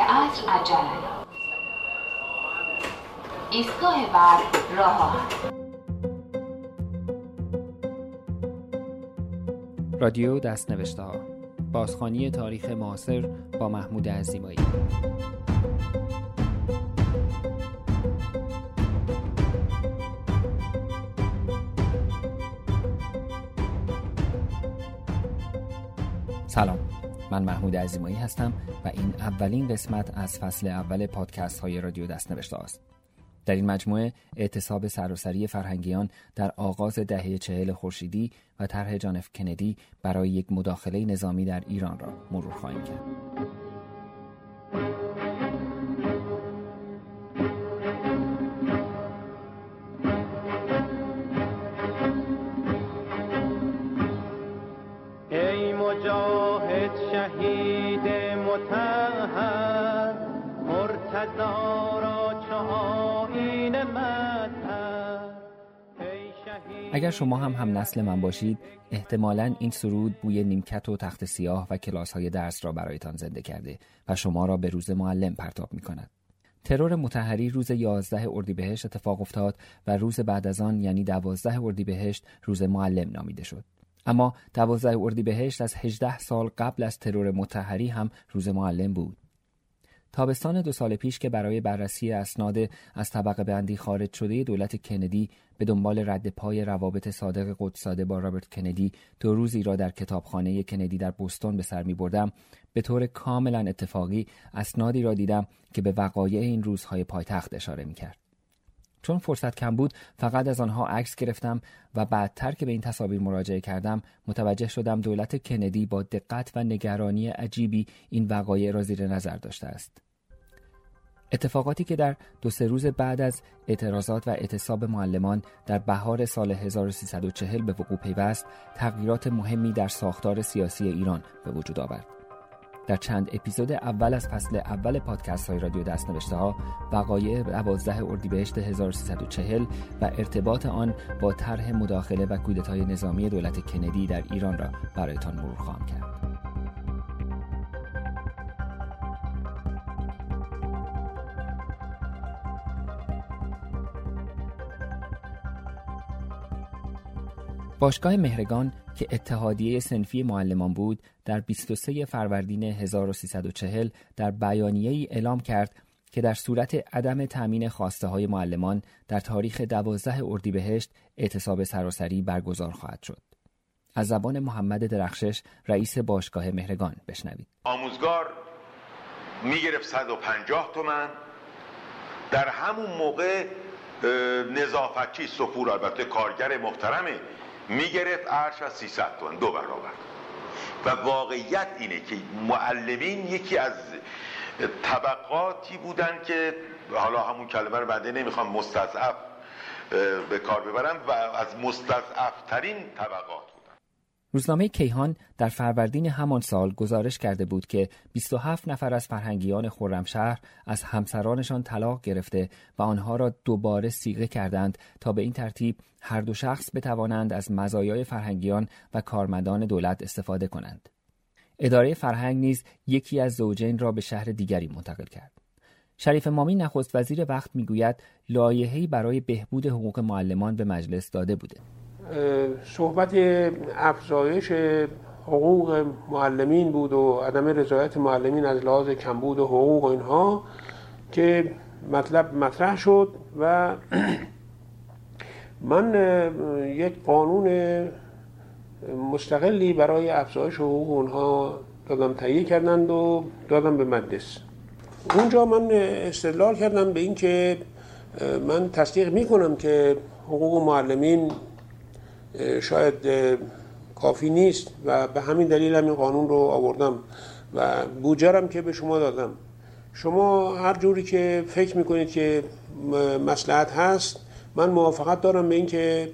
عصر عجله ایستگاه بعد راه. رادیو دست نوشته ها. بازخانی تاریخ معاصر با محمود عزیمایی. سلام. من محمود عزیمایی هستم و این اولین قسمت از فصل اول پادکست های رادیو دست نوشته است. در این مجموعه اعتصاب سراسری فرهنگیان در آغاز دهه چهل خورشیدی و طرح جانف کندی برای یک مداخله نظامی در ایران را مرور خواهیم کرد. اگر شما هم هم نسل من باشید احتمالا این سرود بوی نیمکت و تخت سیاه و کلاس های درس را برایتان زنده کرده و شما را به روز معلم پرتاب می کند. ترور متحری روز 11 اردیبهشت اتفاق افتاد و روز بعد از آن یعنی 12 اردیبهشت روز معلم نامیده شد. اما 12 اردیبهشت از 18 سال قبل از ترور متحری هم روز معلم بود. تابستان دو سال پیش که برای بررسی اسناد از طبقه بندی خارج شده دولت کندی به دنبال رد پای روابط صادق قدساده با رابرت کندی دو روزی را در کتابخانه کندی در بوستون به سر می بردم به طور کاملا اتفاقی اسنادی را دیدم که به وقایع این روزهای پایتخت اشاره می کرد. چون فرصت کم بود فقط از آنها عکس گرفتم و بعدتر که به این تصاویر مراجعه کردم متوجه شدم دولت کندی با دقت و نگرانی عجیبی این وقایع را زیر نظر داشته است. اتفاقاتی که در دو سه روز بعد از اعتراضات و اعتصاب معلمان در بهار سال 1340 به وقوع پیوست تغییرات مهمی در ساختار سیاسی ایران به وجود آورد. در چند اپیزود اول از فصل اول پادکست های رادیو دست نوشته ها وقایع 12 اردیبهشت 1340 و ارتباط آن با طرح مداخله و کودتای نظامی دولت کندی در ایران را برایتان مرور خواهم کرد. باشگاه مهرگان که اتحادیه سنفی معلمان بود در 23 فروردین 1340 در بیانیه ای اعلام کرد که در صورت عدم تأمین خواسته های معلمان در تاریخ 12 اردیبهشت اعتصاب سراسری برگزار خواهد شد. از زبان محمد درخشش رئیس باشگاه مهرگان بشنوید. آموزگار می‌گرفت 150 تومن در همون موقع نظافتچی سفور البته کارگر محترمه می‌گرفت ارش از 300 تومن دو برابر. و واقعیت اینه که معلمین یکی از طبقاتی بودن که حالا همون کلمه رو بعده نمی‌خوام مستضعف به کار ببرم و از مستضعف ترین طبقات. روزنامه کیهان در فروردین همان سال گزارش کرده بود که 27 نفر از فرهنگیان خرمشهر از همسرانشان طلاق گرفته و آنها را دوباره سیغه کردند تا به این ترتیب هر دو شخص بتوانند از مزایای فرهنگیان و کارمندان دولت استفاده کنند. اداره فرهنگ نیز یکی از زوجین را به شهر دیگری منتقل کرد. شریف مامی نخست وزیر وقت می‌گوید لایحه‌ای برای بهبود حقوق معلمان به مجلس داده بوده. صحبت افزایش حقوق معلمین بود و عدم رضایت معلمین از لحاظ کمبود و حقوق اینها که مطلب مطرح شد و من یک قانون مستقلی برای افزایش حقوق اونها دادم تهیه کردند و دادم به مجلس. اونجا من استدلال کردم به اینکه من تصدیق می‌کنم که حقوق معلمین شاید کافی نیست و به همین دلیل هم این قانون رو آوردم و بوجرم که به شما دادم. شما هر جوری که فکر می‌کنید که مسلحت هست من موافقت دارم به اینکه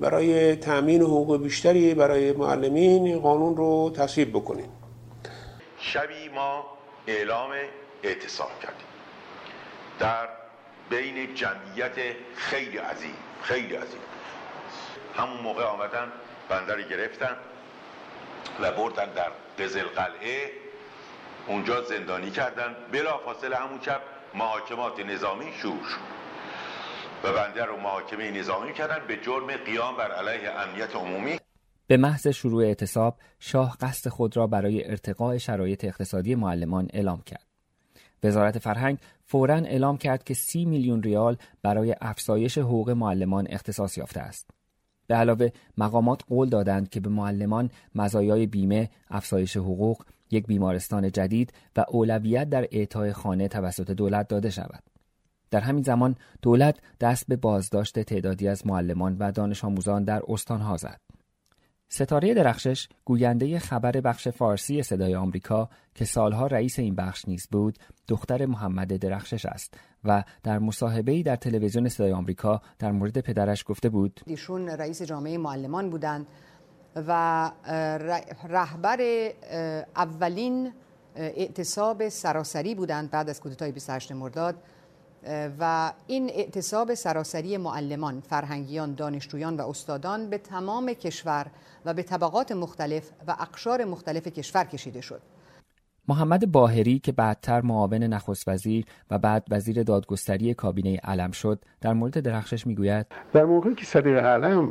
برای تأمین حقوق بیشتری برای معلمین قانون رو تصویب بکنید. شبی ما اعلام اعتصاب کردیم. در بین جمعیت خیلی عظیم خیلی عظیم. همون موقع آمدن بنده رو گرفتن و بردن در قزل قلعه اونجا زندانی کردن بلا فاصله همون شب محاکمات نظامی شروع شد و بنده رو محاکمه نظامی کردن به جرم قیام بر علیه امنیت عمومی به محض شروع اعتصاب شاه قصد خود را برای ارتقاء شرایط اقتصادی معلمان اعلام کرد. وزارت فرهنگ فورا اعلام کرد که سی میلیون ریال برای افزایش حقوق معلمان اختصاص یافته است. به علاوه مقامات قول دادند که به معلمان مزایای بیمه، افزایش حقوق، یک بیمارستان جدید و اولویت در اعطای خانه توسط دولت داده شود. در همین زمان دولت دست به بازداشت تعدادی از معلمان و دانش آموزان در استانها زد. ستاره درخشش گوینده خبر بخش فارسی صدای آمریکا که سالها رئیس این بخش نیز بود دختر محمد درخشش است و در ای در تلویزیون صدای آمریکا در مورد پدرش گفته بود. ایشون رئیس جامعه معلمان بودند و رهبر اولین اعتصاب سراسری بودند بعد از کودتای 28 مرداد و این اعتصاب سراسری معلمان، فرهنگیان، دانشجویان و استادان به تمام کشور و به طبقات مختلف و اقشار مختلف کشور کشیده شد. محمد باهری که بعدتر معاون نخست وزیر و بعد وزیر دادگستری کابینه علم شد در مورد درخشش می‌گوید در موقعی که صدیق علم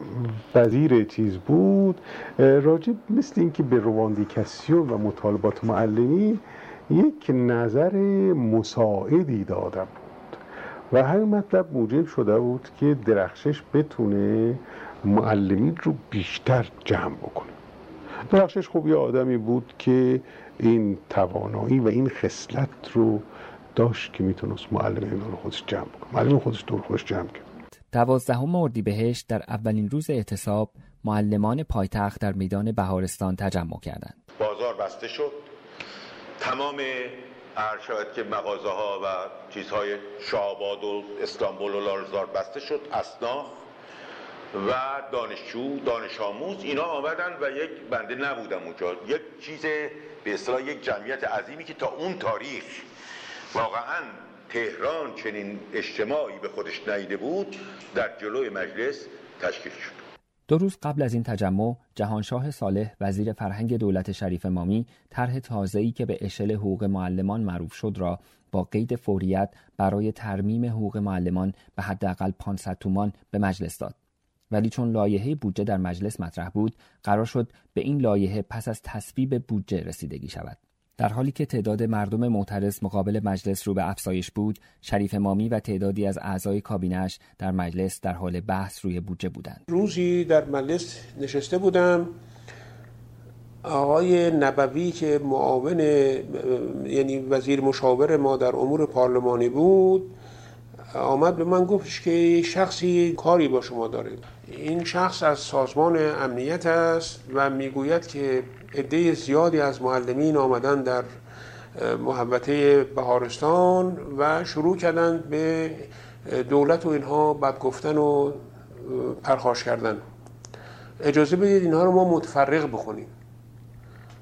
وزیر چیز بود راجب مثل اینکه به رواندیکاسیون و مطالبات معلمی یک نظر مساعدی دادم و همین مطلب موجب شده بود که درخشش بتونه معلمین رو بیشتر جمع بکنه. درخشش خوب یه آدمی بود که این توانایی و این خصلت رو داشت که می‌تونست معلمین رو خودش جمع بکنه. معلم خودش دور خودش جمع کرد. دوازدهم اردیبهشت در اولین روز اعتصاب معلمان پایتخت در میدان بهارستان تجمع کردند. بازار بسته شد. تمام هر که مغازه ها و چیزهای شاباد و استانبول و لارزار بسته شد اسناف و دانشجو دانش آموز اینا آمدن و یک بنده نبودم اونجا. یک چیز به اصطلاح یک جمعیت عظیمی که تا اون تاریخ واقعا تهران چنین اجتماعی به خودش نیده بود در جلوی مجلس تشکیل شد. دو روز قبل از این تجمع جهانشاه صالح وزیر فرهنگ دولت شریف مامی طرح تازه‌ای که به اشل حقوق معلمان معروف شد را با قید فوریت برای ترمیم حقوق معلمان به حداقل 500 تومان به مجلس داد. ولی چون لایحه بودجه در مجلس مطرح بود قرار شد به این لایحه پس از تصویب بودجه رسیدگی شود. در حالی که تعداد مردم معترض مقابل مجلس رو به افزایش بود شریف مامی و تعدادی از اعضای کابینش در مجلس در حال بحث روی بودجه بودند. روزی در مجلس نشسته بودم. آقای نبوی که معاون یعنی وزیر مشاور ما در امور پارلمانی بود آمد به من گفتش که شخصی کاری با شما داره. این شخص از سازمان امنیت است و می‌گوید که عده زیادی از معلمین آمدن در محبته بهارستان و شروع کردن به دولت و اینها بد گفتن و پرخاش کردن. اجازه بدید اینها رو ما متفرق بخونیم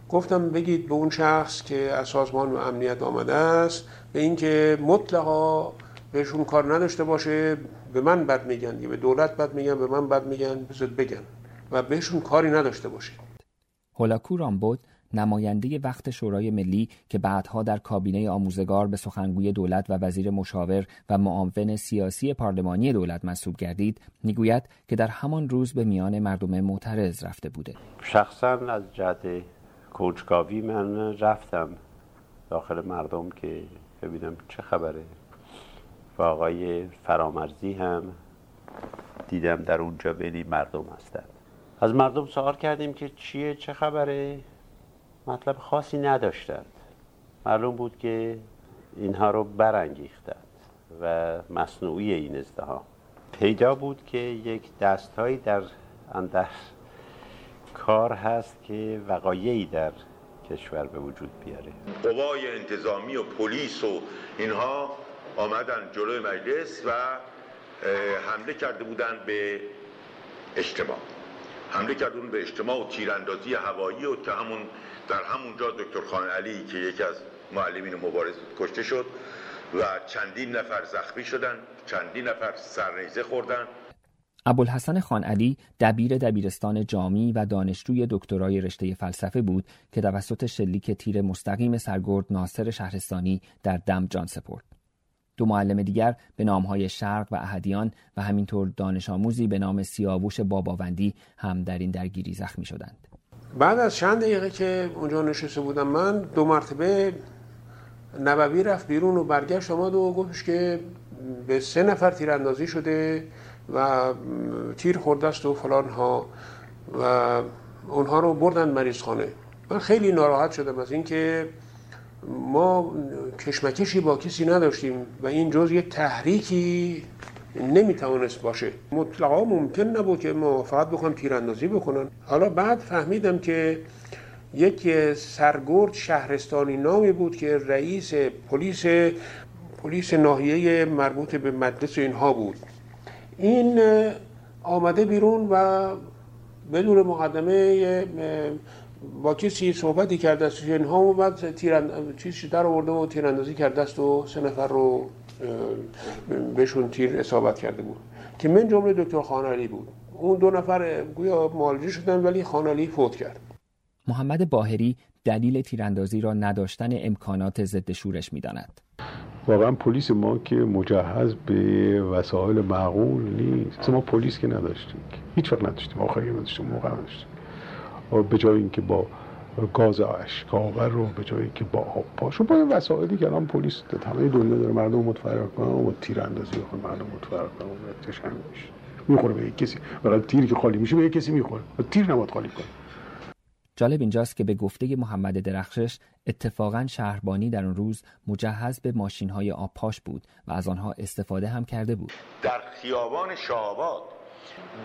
گفتم بگید به اون شخص که از سازمان امنیت آمده است به اینکه مطلقا بهشون کار نداشته باشه به من بد میگن به دولت بد میگن به من بد میگن بذار بگن. و بهشون کاری نداشته باشه هولاکو رامبود نماینده وقت شورای ملی که بعدها در کابینه آموزگار به سخنگوی دولت و وزیر مشاور و معاون سیاسی پارلمانی دولت منصوب گردید می‌گوید که در همان روز به میان مردم معترض رفته بوده. شخصا از جهت کنجکاوی من رفتم داخل مردم که ببینم چه خبره. و آقای فرامرزی هم دیدم در اونجا بین مردم هستند از مردم سوال کردیم که چیه چه خبره؟ مطلب خاصی نداشتند. معلوم بود که اینها رو برانگیختند و مصنوعی این ازدهام پیدا بود که یک دستهایی در اندر کار هست که وقایعی در کشور به وجود بیاره. قوای انتظامی و پلیس و اینها آمدن جلوی مجلس و حمله کرده بودند به اجتماع حمله کردون به اجتماع و تیراندازی هوایی و که همون در همونجا دکتر خان علی که یکی از معلمین مبارز کشته شد و چندین نفر زخمی شدن چندین نفر سرنیزه خوردن ابوالحسن خان علی دبیر دبیرستان جامی و دانشجوی دکترای رشته فلسفه بود که توسط شلیک تیر مستقیم سرگرد ناصر شهرستانی در دم جان سپرد. دو معلم دیگر به نامهای شرق و اهدیان و همینطور دانش آموزی به نام سیاووش باباوندی هم در این درگیری زخمی شدند. بعد از چند دقیقه که اونجا نشسته بودم من دو مرتبه نبوی رفت بیرون و برگشت آمد و گفتش که به سه نفر تیراندازی شده و تیر خورده است و فلان ها و اونها رو بردن مریض خانه من خیلی ناراحت شدم از اینکه ما کشمکشی با کسی نداشتیم و این جز یک تحریکی نمی‌توانست باشه. مطلقا ممکن نبود که ما فقط بخوام تیراندازی بکنن. حالا بعد فهمیدم که یک سرگرد شهرستانی نامی بود که رئیس پلیس پلیس ناحیه مربوط به مدرسه اینها بود. این آمده بیرون و بدون مقدمه با کسی صحبتی کرده است. اینها اومد تیرند... چیزی در آورده و تیراندازی کرده است و سه نفر رو بهشون تیر اصابت کرده بود. که من جمله دکتر خانالی بود. اون دو نفر گویا مالجی شدن ولی خانالی فوت کرد. محمد باهری دلیل تیراندازی را نداشتن امکانات ضد شورش می‌داند. واقعا پلیس ما که مجهز به وسایل معقول نیست. ما پلیس که نداشتیم. هیچ وقت نداشتیم. آخری نداشتیم. موقع نداشتیم. به جای اینکه با گاز اشکاور رو به جایی که با آب پاشو با این وسایلی که الان پلیس همه دنیا داره مردم متفرق کنه و تیر اندازی بکنه مردم متفرق کنه و تشنگ میشه می‌خوره به یک کسی. برای تیری که خالی میشه به یک کسی می‌خوره. تیر نباید خالی کنه. جالب اینجاست که به گفته محمد درخشش اتفاقا شهربانی در اون روز مجهز به ماشین های آبپاش بود و از آنها استفاده هم کرده بود. در خیابان شاهآباد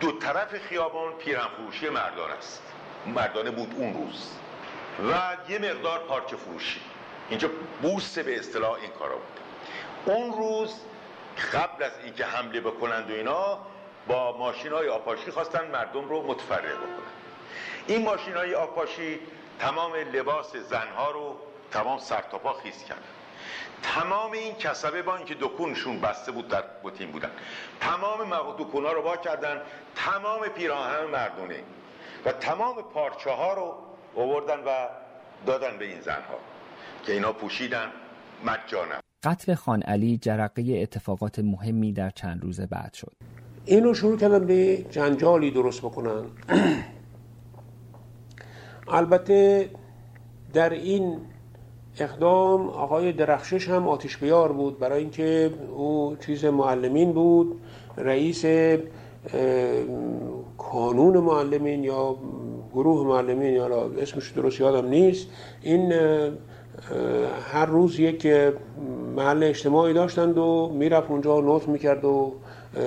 دو طرف خیابان پیرنفروشی مردان است. مردانه بود اون روز. و یه مقدار پارچه فروشی. اینجا بوست به اصطلاح این کارا بود. اون روز قبل از اینکه حمله بکنند و اینا با ماشین های آپاشی خواستن مردم رو متفرق بکنن. این ماشین های آپاشی تمام لباس زنها رو تمام سرتاپا خیز کردن. تمام این کسبه با اینکه دکونشون بسته بود در بوتین بودن. تمام دکون ها رو با کردن. تمام پیراهن مردونه. و تمام پارچه ها رو آوردن و دادن به این زنها که اینا پوشیدن مجانا قتل خان علی جرقه اتفاقات مهمی در چند روز بعد شد. اینو شروع کردن به جنجالی درست بکنن. البته در این اقدام آقای درخشش هم آتش بیار بود برای اینکه او چیز معلمین بود رئیس کانون معلمین یا گروه معلمین یا اسمش درست یادم نیست. این هر روز یک محل اجتماعی داشتند و می‌رفت اونجا نوت می‌کرد و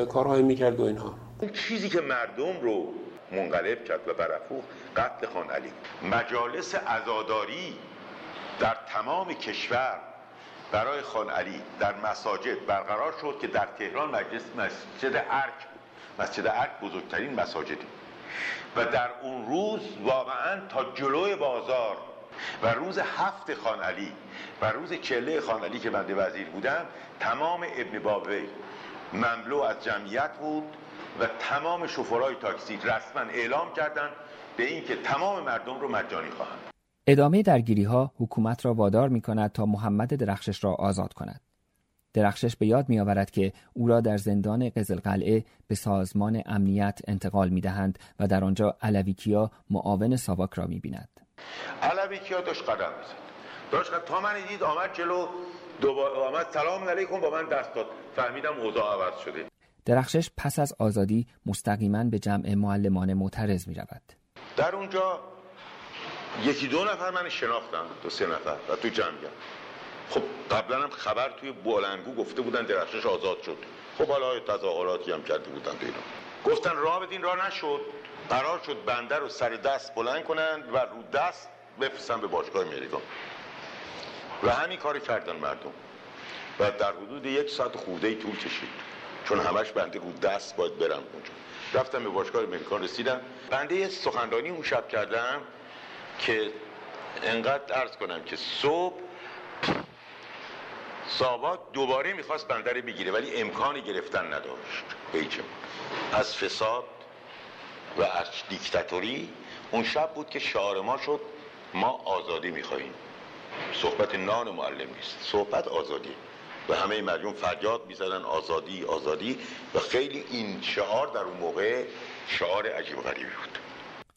کارهای می‌کرد و اینها. چیزی که مردم رو منقلب کرد و برافروخت قتل خان علی. مجالس عزاداری در تمام کشور برای خان علی در مساجد برقرار شد که در تهران مجلس مسجد ارک مسجد ارک بزرگترین مساجدی و در اون روز واقعا تا جلوی بازار و روز هفت خان علی و روز چله خان علی که بنده وزیر بودم تمام ابن بابی مملو از جمعیت بود و تمام شفرهای تاکسی رسما اعلام کردند به اینکه تمام مردم رو مجانی خواهند ادامه درگیری ها حکومت را وادار می کند تا محمد درخشش را آزاد کند. درخشش به یاد می آورد که او را در زندان قزلقلعه به سازمان امنیت انتقال می دهند و در آنجا علویکیا معاون ساواک را می بیند. علویکیا داشت قدم می‌زد. داشت تا من دید آمد جلو دوباره آمد سلام علیکم با من دست داد فهمیدم اوضاع عوض شده درخشش پس از آزادی مستقیما به جمع معلمان معترض می رود. در اونجا یکی دو نفر من شناختم دو سه نفر و تو جمع خب قبلا هم خبر توی بولنگو گفته بودن درخشش آزاد شد. خب حالا تظاهراتی هم کرده بودن تو اینا گفتن راه بدین راه نشد. قرار شد بنده رو سر دست بلند کنن و رو دست بفرستن به باشگاه امریکا و همین کاری کردن مردم. و در حدود یک ساعت خورده ای طول کشید. چون همش بنده رو دست باید برم اونجا. رفتم به باشگاه امریکان رسیدم. بنده یه سخنرانی اون شب کردم که انقدر ارز کنم که صبح ساواک دوباره می‌خواست بنده رو بگیره ولی امکان گرفتن نداشت. بیجم از فساد و از دیکتاتوری اون شب بود که شعار ما شد ما آزادی می‌خواهیم. صحبت نان معلم نیست صحبت آزادی. و همه مردم فریاد می‌زدن آزادی آزادی. و خیلی این شعار در اون موقع شعار عجیب غریبی بود.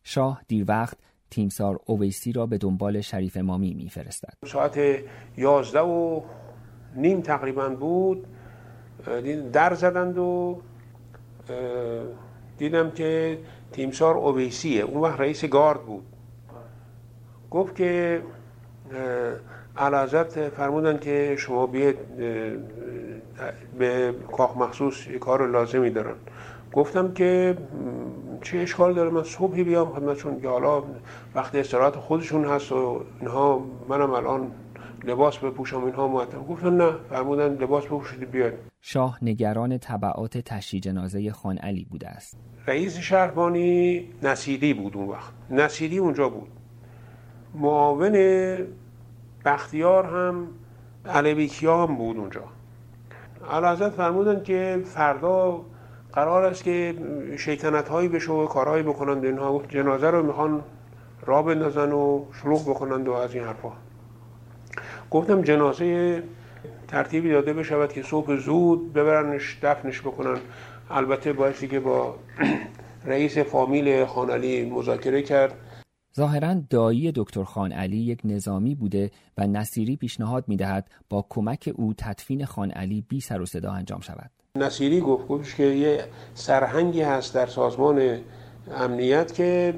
شاه دیر وقت تیمسار اویسی را به دنبال شریف امامی میفرستد. ساعت یازده و نیم تقریبا بود. در زدند و دیدم که تیمسار اویسیه. اون وقت رئیس گارد بود. گفت که علازت فرمودن که شما بیاید به کاخ مخصوص کار لازمی دارن. گفتم که چه اشکال داره؟ من صبحی بیام خدمتشون که حالا وقت استراحت خودشون هست و اینها منم الان لباس بپوشم اینها معتم گفتن نه فرمودن لباس بپوشید بیاید. شاه نگران طبعات تشییع جنازه خان علی بوده است. رئیس شهربانی نصیری بود اون وقت. نصیری اونجا بود. معاون بختیار هم علویکیا هم بود اونجا. علازت فرمودن که فردا قرار است که شیطنت هایی بشه و کارهایی بکنند اینها. جنازه رو می‌خوان را بندازن و شلوغ بکنند و از این حرفا. گفتم جنازه ترتیبی داده بشود که صبح زود ببرنش دفنش بکنن. البته بایستی که با رئیس فامیل خانعلی مذاکره کرد. ظاهرا دایی دکتر خان علی یک نظامی بوده و نصیری پیشنهاد می‌دهد با کمک او تدفین خان علی بی سر و صدا انجام شود. نصیری گفت گفتش که یه سرهنگی هست در سازمان امنیت که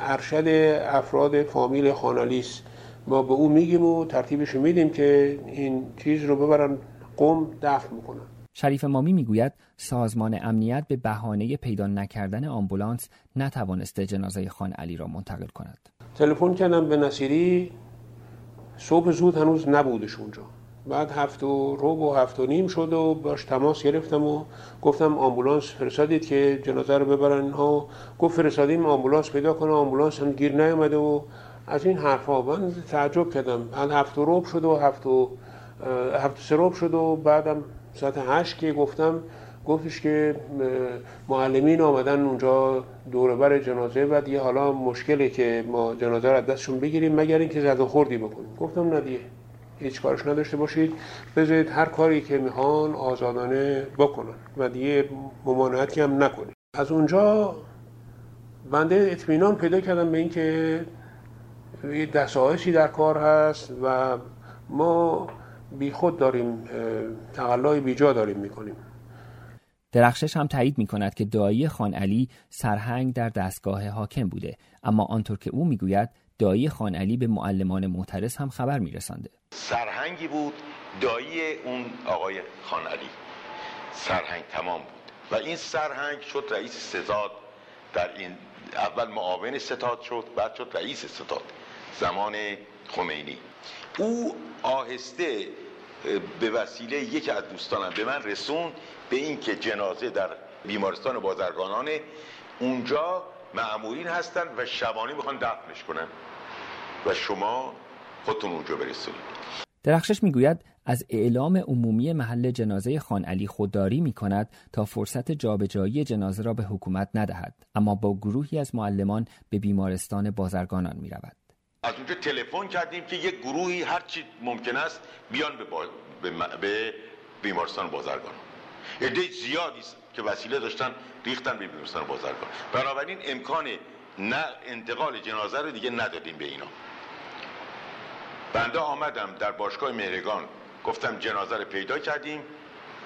ارشد افراد فامیل خانعلی است. ما به او میگیم و ترتیبش میدیم که این چیز رو ببرن قم دفن می‌کنن شریف مامی می‌گوید سازمان امنیت به بهانه پیدا نکردن آمبولانس نتوانسته جنازه خان علی را منتقل کند. تلفن کردم به نصیری صبح زود هنوز نبودش اونجا. بعد هفت و روب و هفت و نیم شد و باش تماس گرفتم و گفتم آمبولانس فرستادید که جنازه رو ببرن ها گفت فرستادیم آمبولانس پیدا کنه آمبولانس هم گیر نیامده و از این حرفا من تعجب کردم. بعد هفت و روب شد و هفت و هفت سه روب شد و بعدم ساعت هشت که گفتم گفتش که معلمین آمدن اونجا دوربر جنازه و دیگه حالا مشکلی که ما جنازه رو دستشون بگیریم مگر اینکه زد خوردی بکنیم. گفتم نه دیگه هیچ کارش نداشته باشید. بذارید هر کاری که می‌خوان آزادانه بکنن و دیگه ممانعتی هم نکنید. از اونجا بنده اطمینان پیدا کردم به اینکه یه دستایشی در کار هست و ما بی خود داریم تقلای بیجا داریم می‌کنیم. درخشش هم تایید می کند که دایی خان علی سرهنگ در دستگاه حاکم بوده. اما آنطور که او می‌گوید دایی خان علی به معلمان معترض هم خبر میرسانده. سرهنگی بود دایی اون آقای خان علی. سرهنگ تمام بود. و این سرهنگ شد رئیس ستاد. در این اول معاون ستاد شد بعد شد رئیس ستاد. زمان خمینی. او آهسته به وسیله یکی از دوستانم به من رسوند به اینکه جنازه در بیمارستان بازرگانانه. اونجا معمولین هستن و شبانه می‌خوان دفنش کنن. و شما خودتون اونجا برسونید. درخشش می‌گوید از اعلام عمومی محل جنازه خان علی خودداری می کند تا فرصت جابجایی جنازه را به حکومت ندهد. اما با گروهی از معلمان به بیمارستان بازرگانان می رود. از اونجا تلفن کردیم که یک گروهی هر چی ممکن است بیان به, با... به... به بیمارستان بازرگان. عده زیادی که وسیله داشتن ریختن به بیمارستان بازرگان. بنابراین امکان نه انتقال جنازه رو دیگه ندادیم به اینا. بنده آمدم در باشگاه مهرگان. گفتم جنازه رو پیدا کردیم.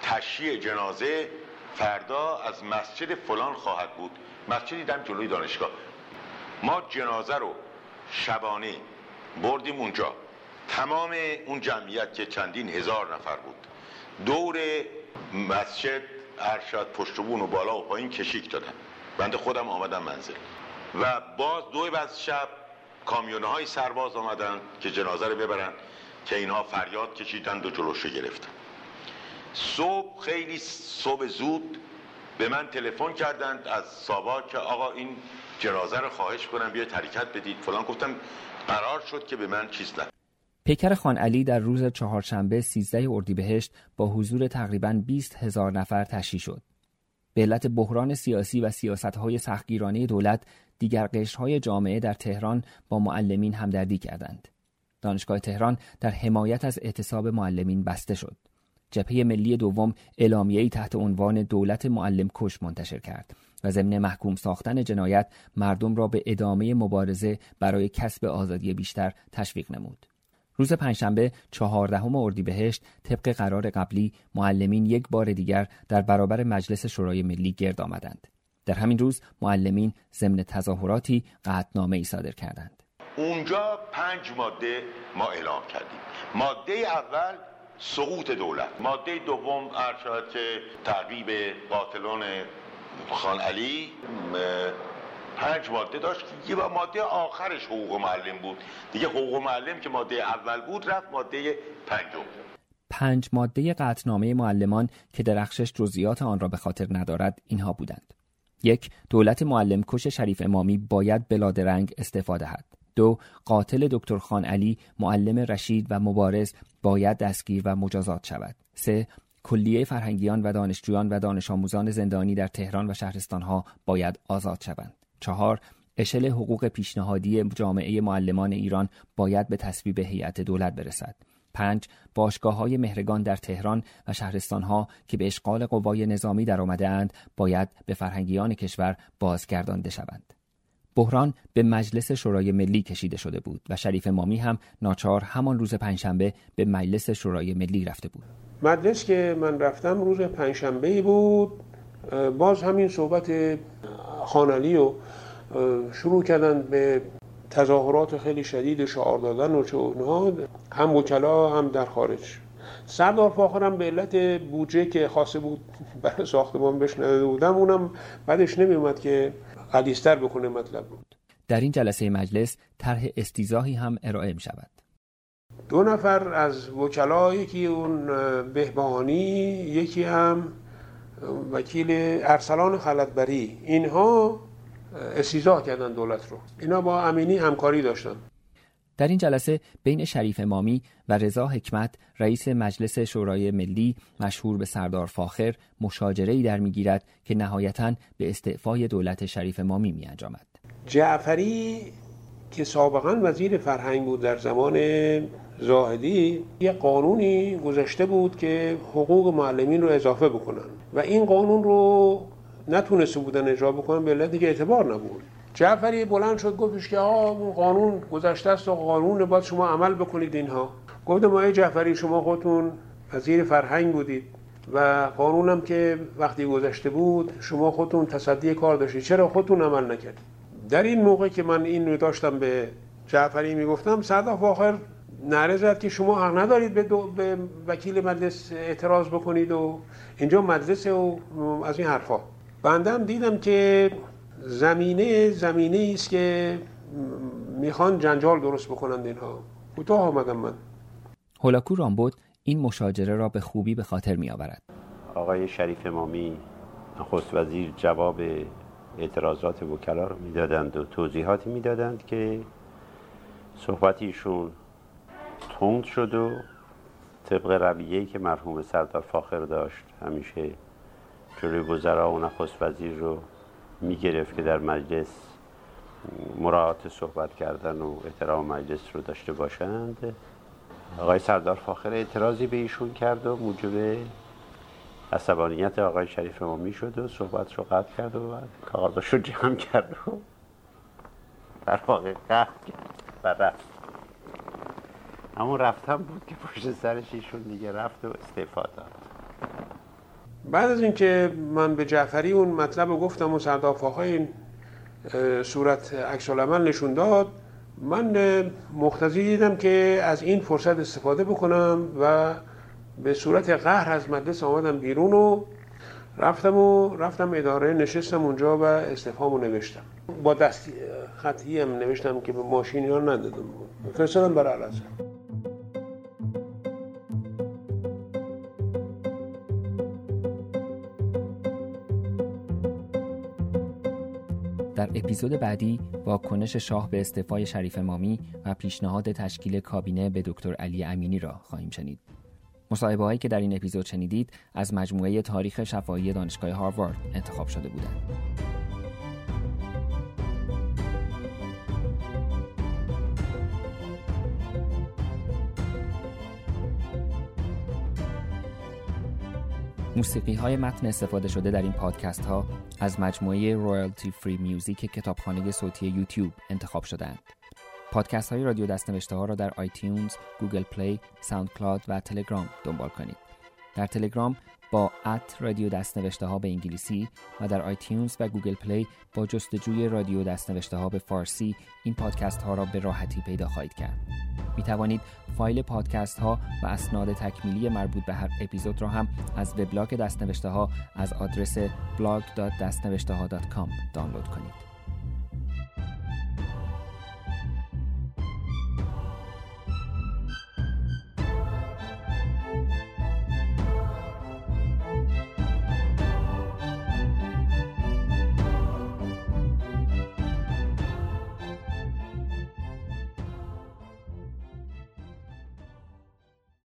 تشییع جنازه فردا از مسجد فلان خواهد بود. مسجدی دم جلوی دانشگاه. ما جنازه رو شبانه. بردیم اونجا. تمام اون جمعیت که چندین هزار نفر بود. دور مسجد ارشد پشتبون و بالا و پایین کشیک دادن. بنده خودم آمدم منزل. و باز دو بعد شب کامیونه های سرباز آمدن که جنازه رو ببرن که اینها فریاد کشیدند و جلوشو گرفتن. صبح خیلی صبح زود به من تلفن کردند از سابا که آقا این جنازه رو خواهش کنم بیا حرکت بدید فلان گفتم قرار شد که به من چیز نه پیکر خان علی در روز چهارشنبه 13 اردیبهشت با حضور تقریبا 20 هزار نفر تشییع شد. به علت بحران سیاسی و سیاستهای سختگیرانه دولت دیگر قشرهای جامعه در تهران با معلمین همدردی کردند. دانشگاه تهران در حمایت از اعتصاب معلمین بسته شد. جبهه ملی دوم اعلامیه‌ای تحت عنوان دولت معلم کش منتشر کرد و ضمن محکوم ساختن جنایت مردم را به ادامه مبارزه برای کسب آزادی بیشتر تشویق نمود. روز پنجشنبه چهاردهم اردیبهشت طبق قرار قبلی معلمین یک بار دیگر در برابر مجلس شورای ملی گرد آمدند. در همین روز معلمین ضمن تظاهراتی قطنامه ای صادر کردند. اونجا پنج ماده ما اعلام کردیم. ماده اول سقوط دولت ماده دوم ارشاد که تعقیب قاتلان خان علی پنج ماده داشت. یه ماده آخرش حقوق معلم بود. دیگه حقوق معلم که ماده اول بود رفت ماده پنجم. پنج ماده قطنامه معلمان که درخشش جزئیات آن را به خاطر ندارد اینها بودند. یک دولت معلم کش شریف امامی باید بلادرنگ استفاده دهد. دو قاتل دکتر خان علی معلم رشید و مبارز باید دستگیر و مجازات شود. سه کلیه فرهنگیان و دانشجویان و دانش آموزان زندانی در تهران و شهرستانها باید آزاد شوند چهار اشل حقوق پیشنهادی جامعه معلمان ایران باید به تصویب هیئت دولت برسد. پنج باشگاه های مهرگان در تهران و شهرستانها که به اشغال قوای نظامی اند باید به فرهنگیان کشور بازگردانده شوند. بحران به مجلس شورای ملی کشیده شده بود و شریف مامی هم ناچار همان روز پنجشنبه به مجلس شورای ملی رفته بود. مجلس که من رفتم روز پنجشنبه بود باز همین صحبت خانلی و شروع کردن به تظاهرات خیلی شدید شعار دادن و چه هم وکلا هم در خارج سردار فاخرم به علت بودجه که خاصه بود برای ساختمان بهش نداده بودم اونم بعدش نمی اومد که قلیستر بکنه مطلب بود در این جلسه مجلس طرح استیزاهی هم ارائه می شود دو نفر از وکلا یکی اون بهبانی یکی هم وکیل ارسلان خلطبری اینها استیزاه کردن دولت رو. اینا با امینی همکاری داشتن. در این جلسه بین شریف امامی و رضا حکمت رئیس مجلس شورای ملی مشهور به سردار فاخر مشاجره ای در می‌گیرد که نهایتا به استعفای دولت شریف امامی می انجامد. جعفری که سابقا وزیر فرهنگ بود در زمان زاهدی یه قانونی گذاشته بود که حقوق معلمین رو اضافه بکنن و این قانون رو نتونسته بودن اجرا بکنن به علت که اعتبار نبود جعفری بلند شد گفتش که آه قانون گذشته است و قانون باید شما عمل بکنید اینها. گفتم ما جعفری شما خودتون وزیر فرهنگ بودید و قانونم که وقتی گذشته بود شما خودتون تصدی کار داشتید. چرا خودتون عمل نکردید؟ در این موقع که من این رو داشتم به جعفری می‌گفتم صدف آخر نره زد که شما حق ندارید به, به وکیل مجلس اعتراض بکنید و اینجا مجلس و از این حرفا. بنده دیدم که زمینه زمینه است که می‌خوان جنجال درست بکنند اینها. کوتاه آمدم من. هولاکو رامبود این مشاجره را به خوبی به خاطر می آورد آقای شریف امامی نخست وزیر جواب اعتراضات وکلا رو می‌دادند و توضیحاتی می‌دادند که صحبتیشون تند شد و طبق رویه‌ای که مرحوم سردار فاخر داشت همیشه جلوی وزرا و نخست وزیر رو می‌گرفت که در مجلس مراعات صحبت کردن و احترام مجلس رو داشته باشند. آقای سردار فاخر اعتراضی به ایشون کرد و موجب عصبانیت آقای شریف امامی شد و صحبت رو قطع کرد و کاغذش رو جمع کرد و در واقع قطع کرد و رفت. همون رفتم بود که پشت سرش ایشون دیگه رفت و استعفا داد. بعد از اینکه من به جعفری اون مطلب رو گفتم و سردافاهای این صورت عکس نشون داد من مختزی دیدم که از این فرصت استفاده بکنم و به صورت قهر از مجلس آمدم بیرون و رفتم و رفتم اداره نشستم اونجا و استفامو نوشتم. با دستی خطی هم نوشتم که به ماشینی ها ندادم. فرستادم برای علازه اپیزود بعدی با کنش شاه به استعفای شریف مامی و پیشنهاد تشکیل کابینه به دکتر علی امینی را خواهیم شنید. مصاحبه هایی که در این اپیزود شنیدید از مجموعه تاریخ شفاهی دانشگاه هاروارد انتخاب شده بودند. موسیقی های متن استفاده شده در این پادکست ها از مجموعه royalty free music کتابخانه صوتی یوتیوب انتخاب شدند. پادکست های رادیو دستنوشته ها را در آیتیونز، گوگل پلی، ساوند کلاود و تلگرام دنبال کنید. در تلگرام با at رادیو دستنوشته ها به انگلیسی و در آیتیونز و گوگل پلی با جستجوی رادیو دستنوشته ها به فارسی این پادکست ها را به راحتی پیدا خواهید کرد. می توانید فایل پادکست ها و اسناد تکمیلی مربوط به هر اپیزود را هم از وبلاگ دستنوشته ها از آدرس blog.dastnوشته دانلود کنید.